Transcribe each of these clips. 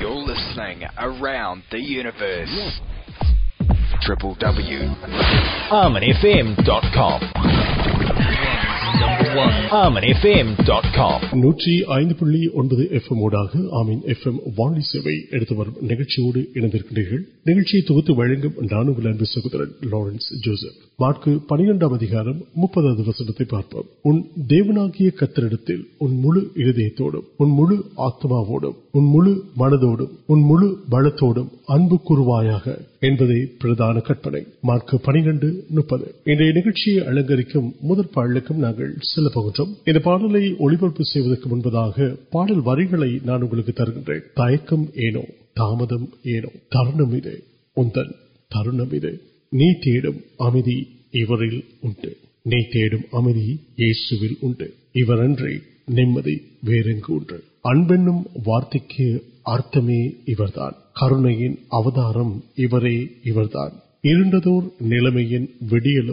You're listening around the universe. Yeah. www.harmonyfm.com. Number نئے سہدر Lawrence مارکی پنرایا کتر آتم built نئے اہم پڑھنے کی نمدہ وارتکن کار دن نلمین ویڈیل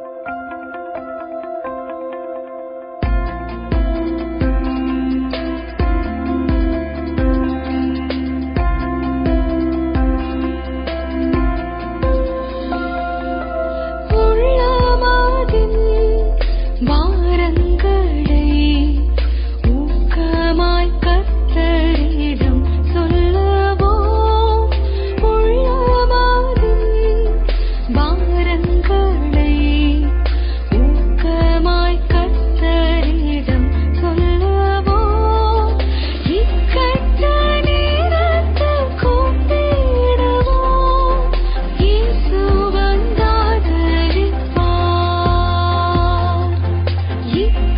جی ایسا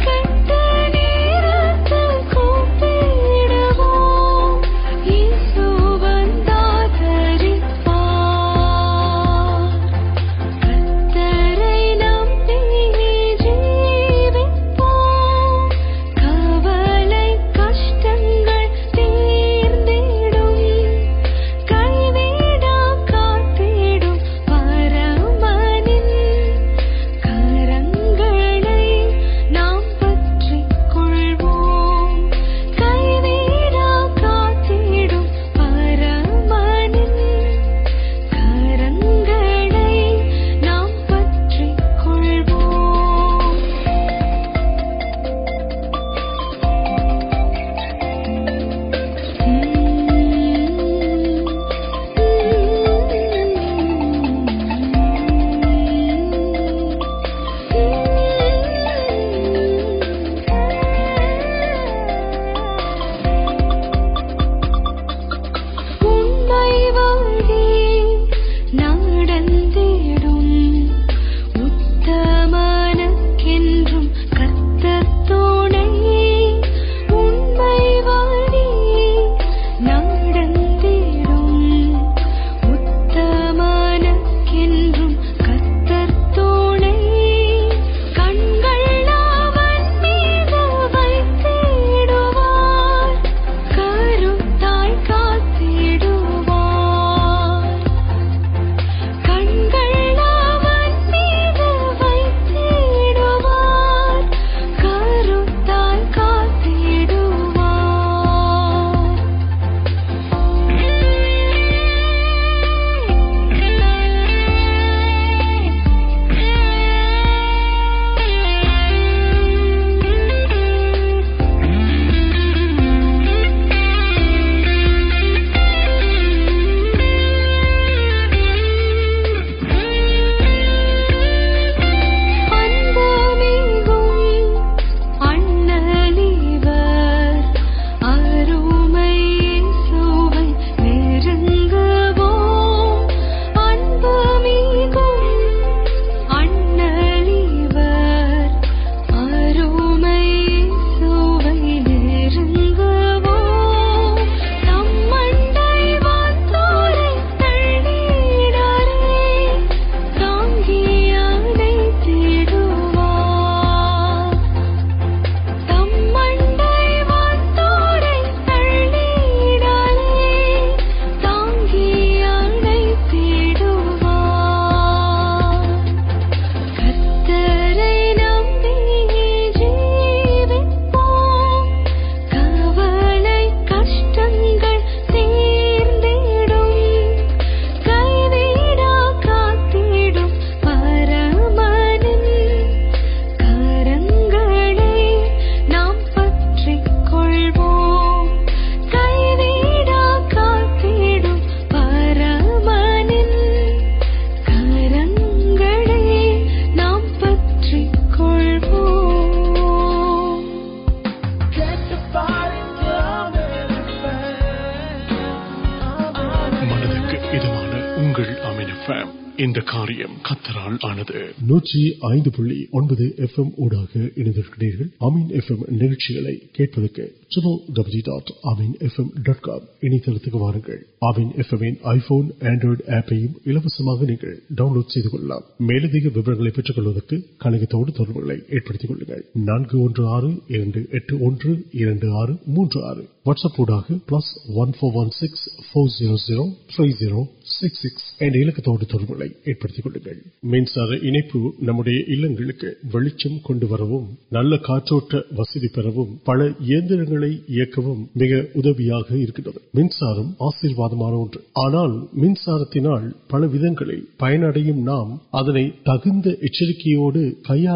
نئےنڈ آپ ڈوڈکا کنکت نوٹس پہ سکس مارڈ ولیم کم نلوٹ وسٹ پلے مدو مشیواد مل پڑھنے نام تک کیا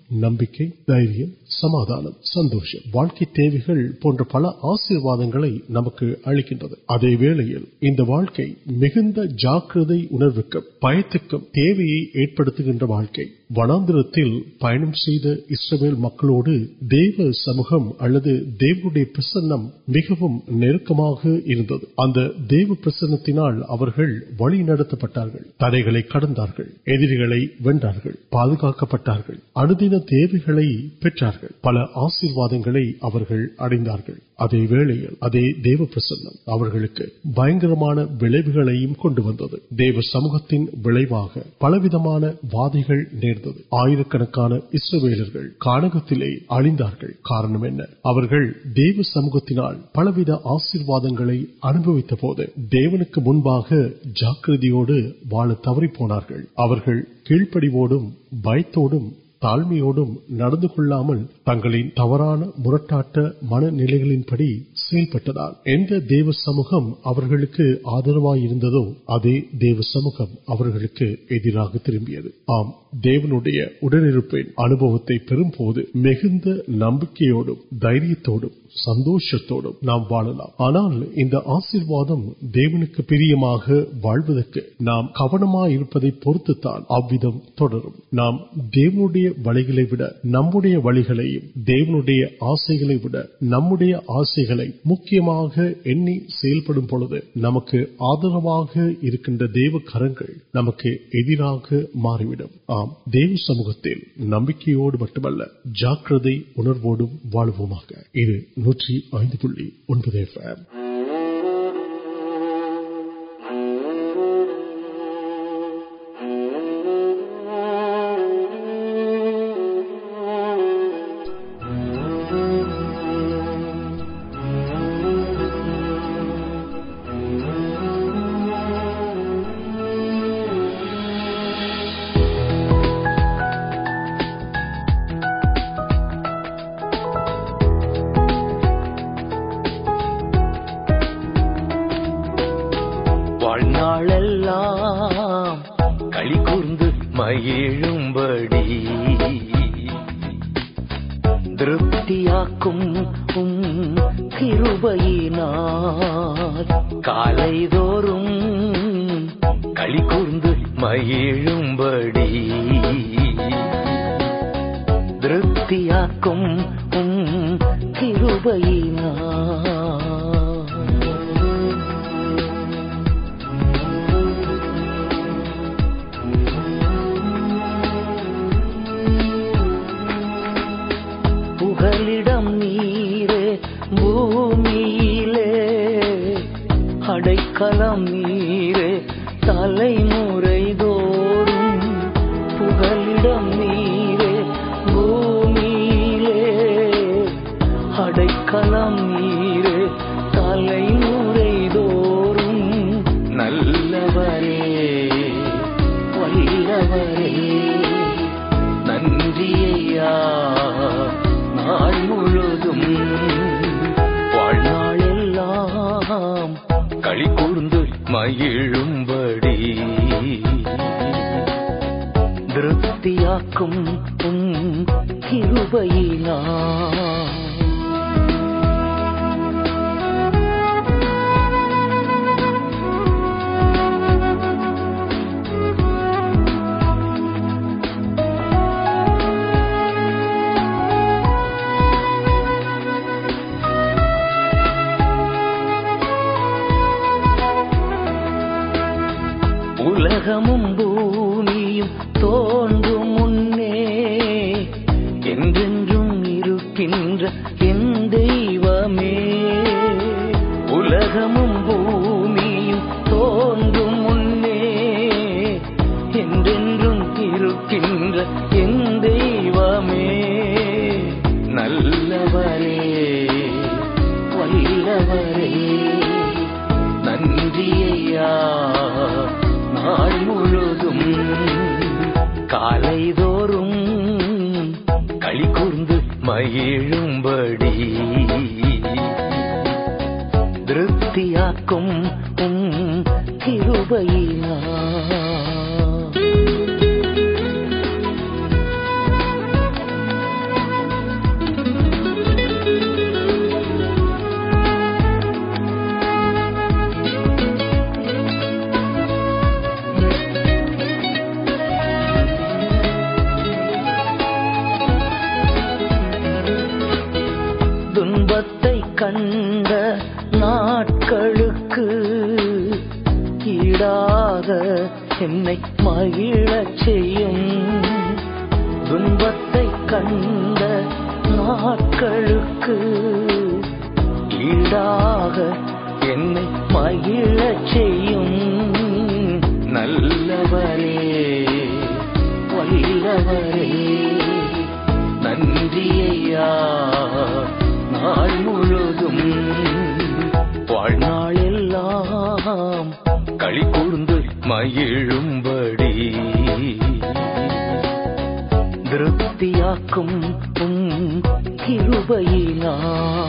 نمک دم سماد پل آشیواد نمک ماکر پہ ویسے پس میرے پرسن مہنگا ون وقت پشرواد دیس ویو سموتھ پلان آئی کنکان کا پل آشیواد اتنے دیوکرو توڑ پوپڑو بھوک تاکام تک ملک سمجھو تربیت اُن کے دیر سند آشم کبنگ نام دیو نمبر وغیرہ آسے نمبر آسے مہار پڑو نو آدر دیو کرو سموتھ نمک مٹم جاکروڑ نوند مہوں بڑی درپیاں پہلے بومیل ہڑک میرے تل بڑ درپت نند کلی کو مہم درپت دن کئی نیلو نند یا کلی کو مہم كو كم كربی ل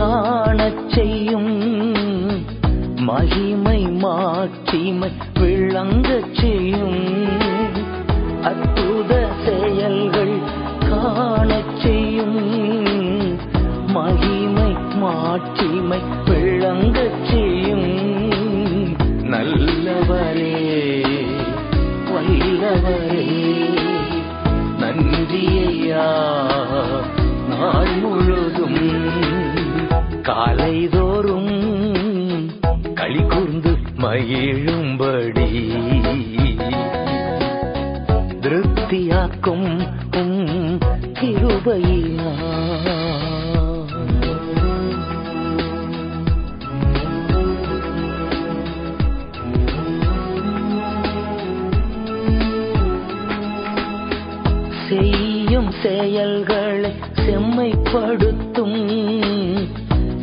مہم پہ ادا یوں مہیم پہ نو نیا کلی کو مہ درپتیا سمپ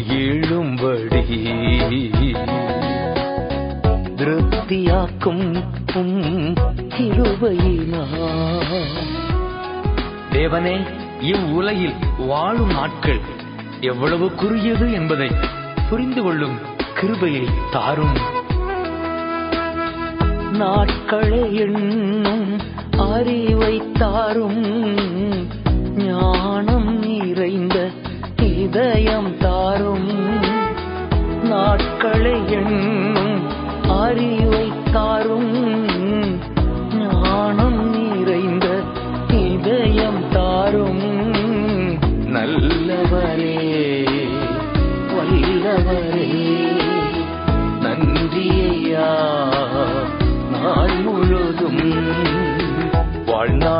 درپتی دیو آٹک یوب اری وار اری وار نو نا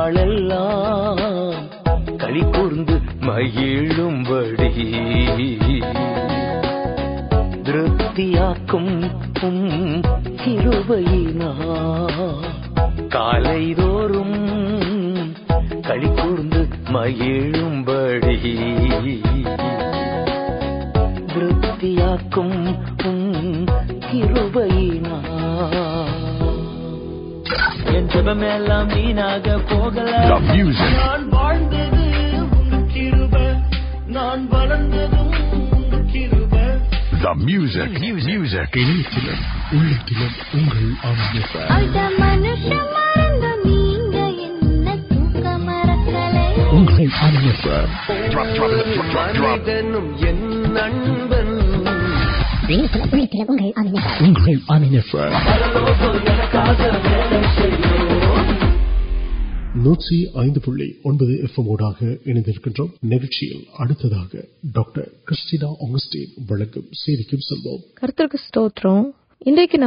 کڑپور مہیم درپتی کڑکو مہیم درپت مینا پوگ نوڈا انتہا ڈاکٹر کگسٹین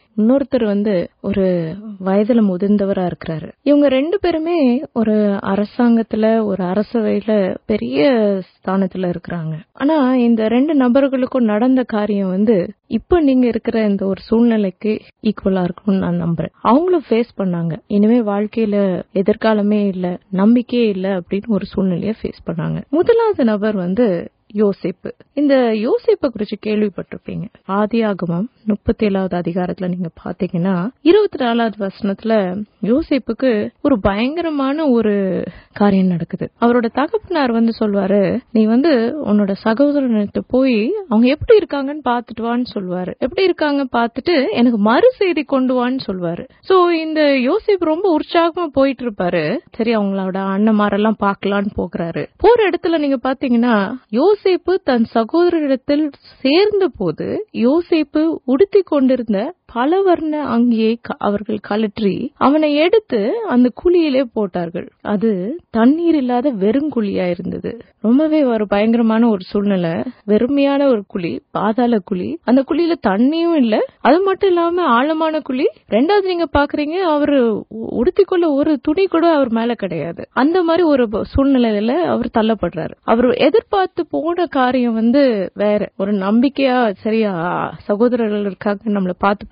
واپے آنا نبند کاریہ نمپر ان کے لیے کام کے پناہ مدلو نبر و یوسپٹ آدی آگا نوکار وسن پوری تک پہلوار سہوت مرچ یوسہ پوٹ این مار پا کر پوری پاتی سیپ تن سہوری سرد یو سیپر پل کلٹران آلانے پاک اڑتی کل میل کڑیا تل پڑی اور نمکیا سہور پات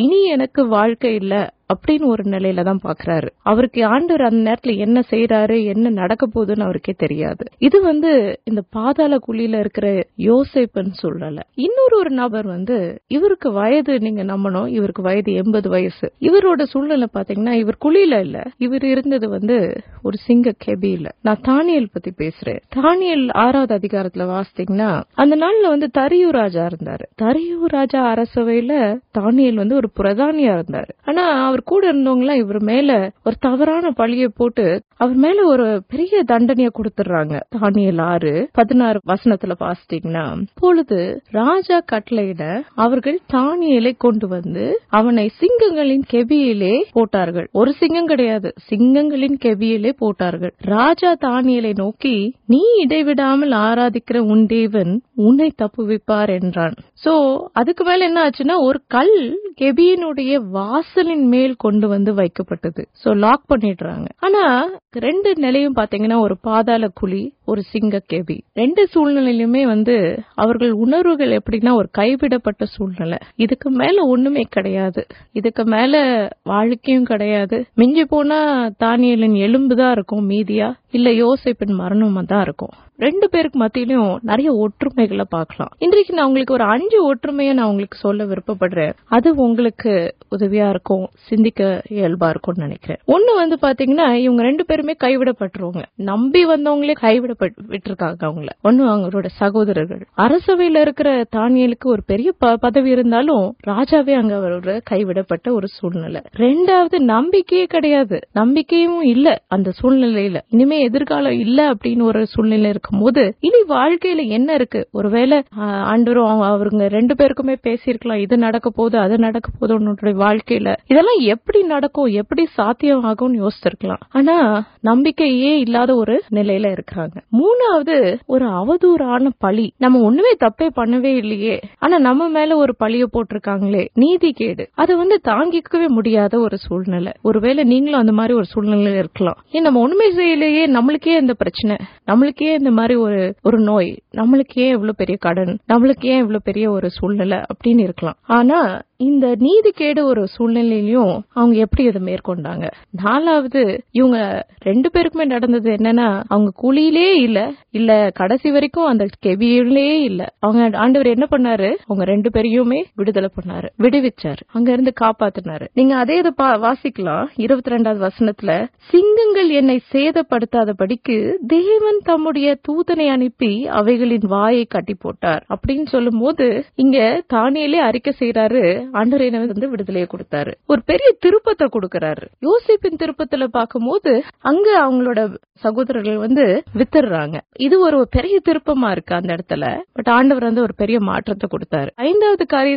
واقل آنڈر وبر ویسے ساتھی وبیل پتی تان آراس راجا تریو راجا تان سب تانوک آرا دیکھن سوچ پی نول کن وٹ لاکر آنا نیو پاتی پاد نوٹر میل میں کڑیا میل واقعی کڑیا پونا دانیہ میری یوسپن مرنم تا مت لگ پاک ودیا نمبی سہور لک تان کی اور پدیا کئی سر نمک نمبر تاکل اور سرمایہ نیچن مار نو نمک نمک ابکل آنا نال کڑکی آنڈوار کا وسنت سیگل سید پڑتا بڑی دیون تمہیا دودنے ابھی وائ کٹی ابو تانے ارک سا آنڈر کڑتا اور یو سن دکھی اگ سہوت آنتا کاریہ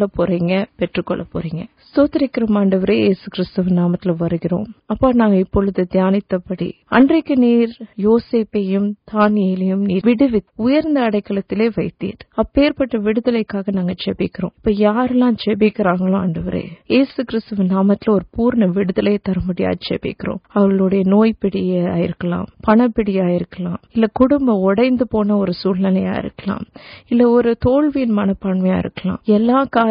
نوکل پڑھا سا تانے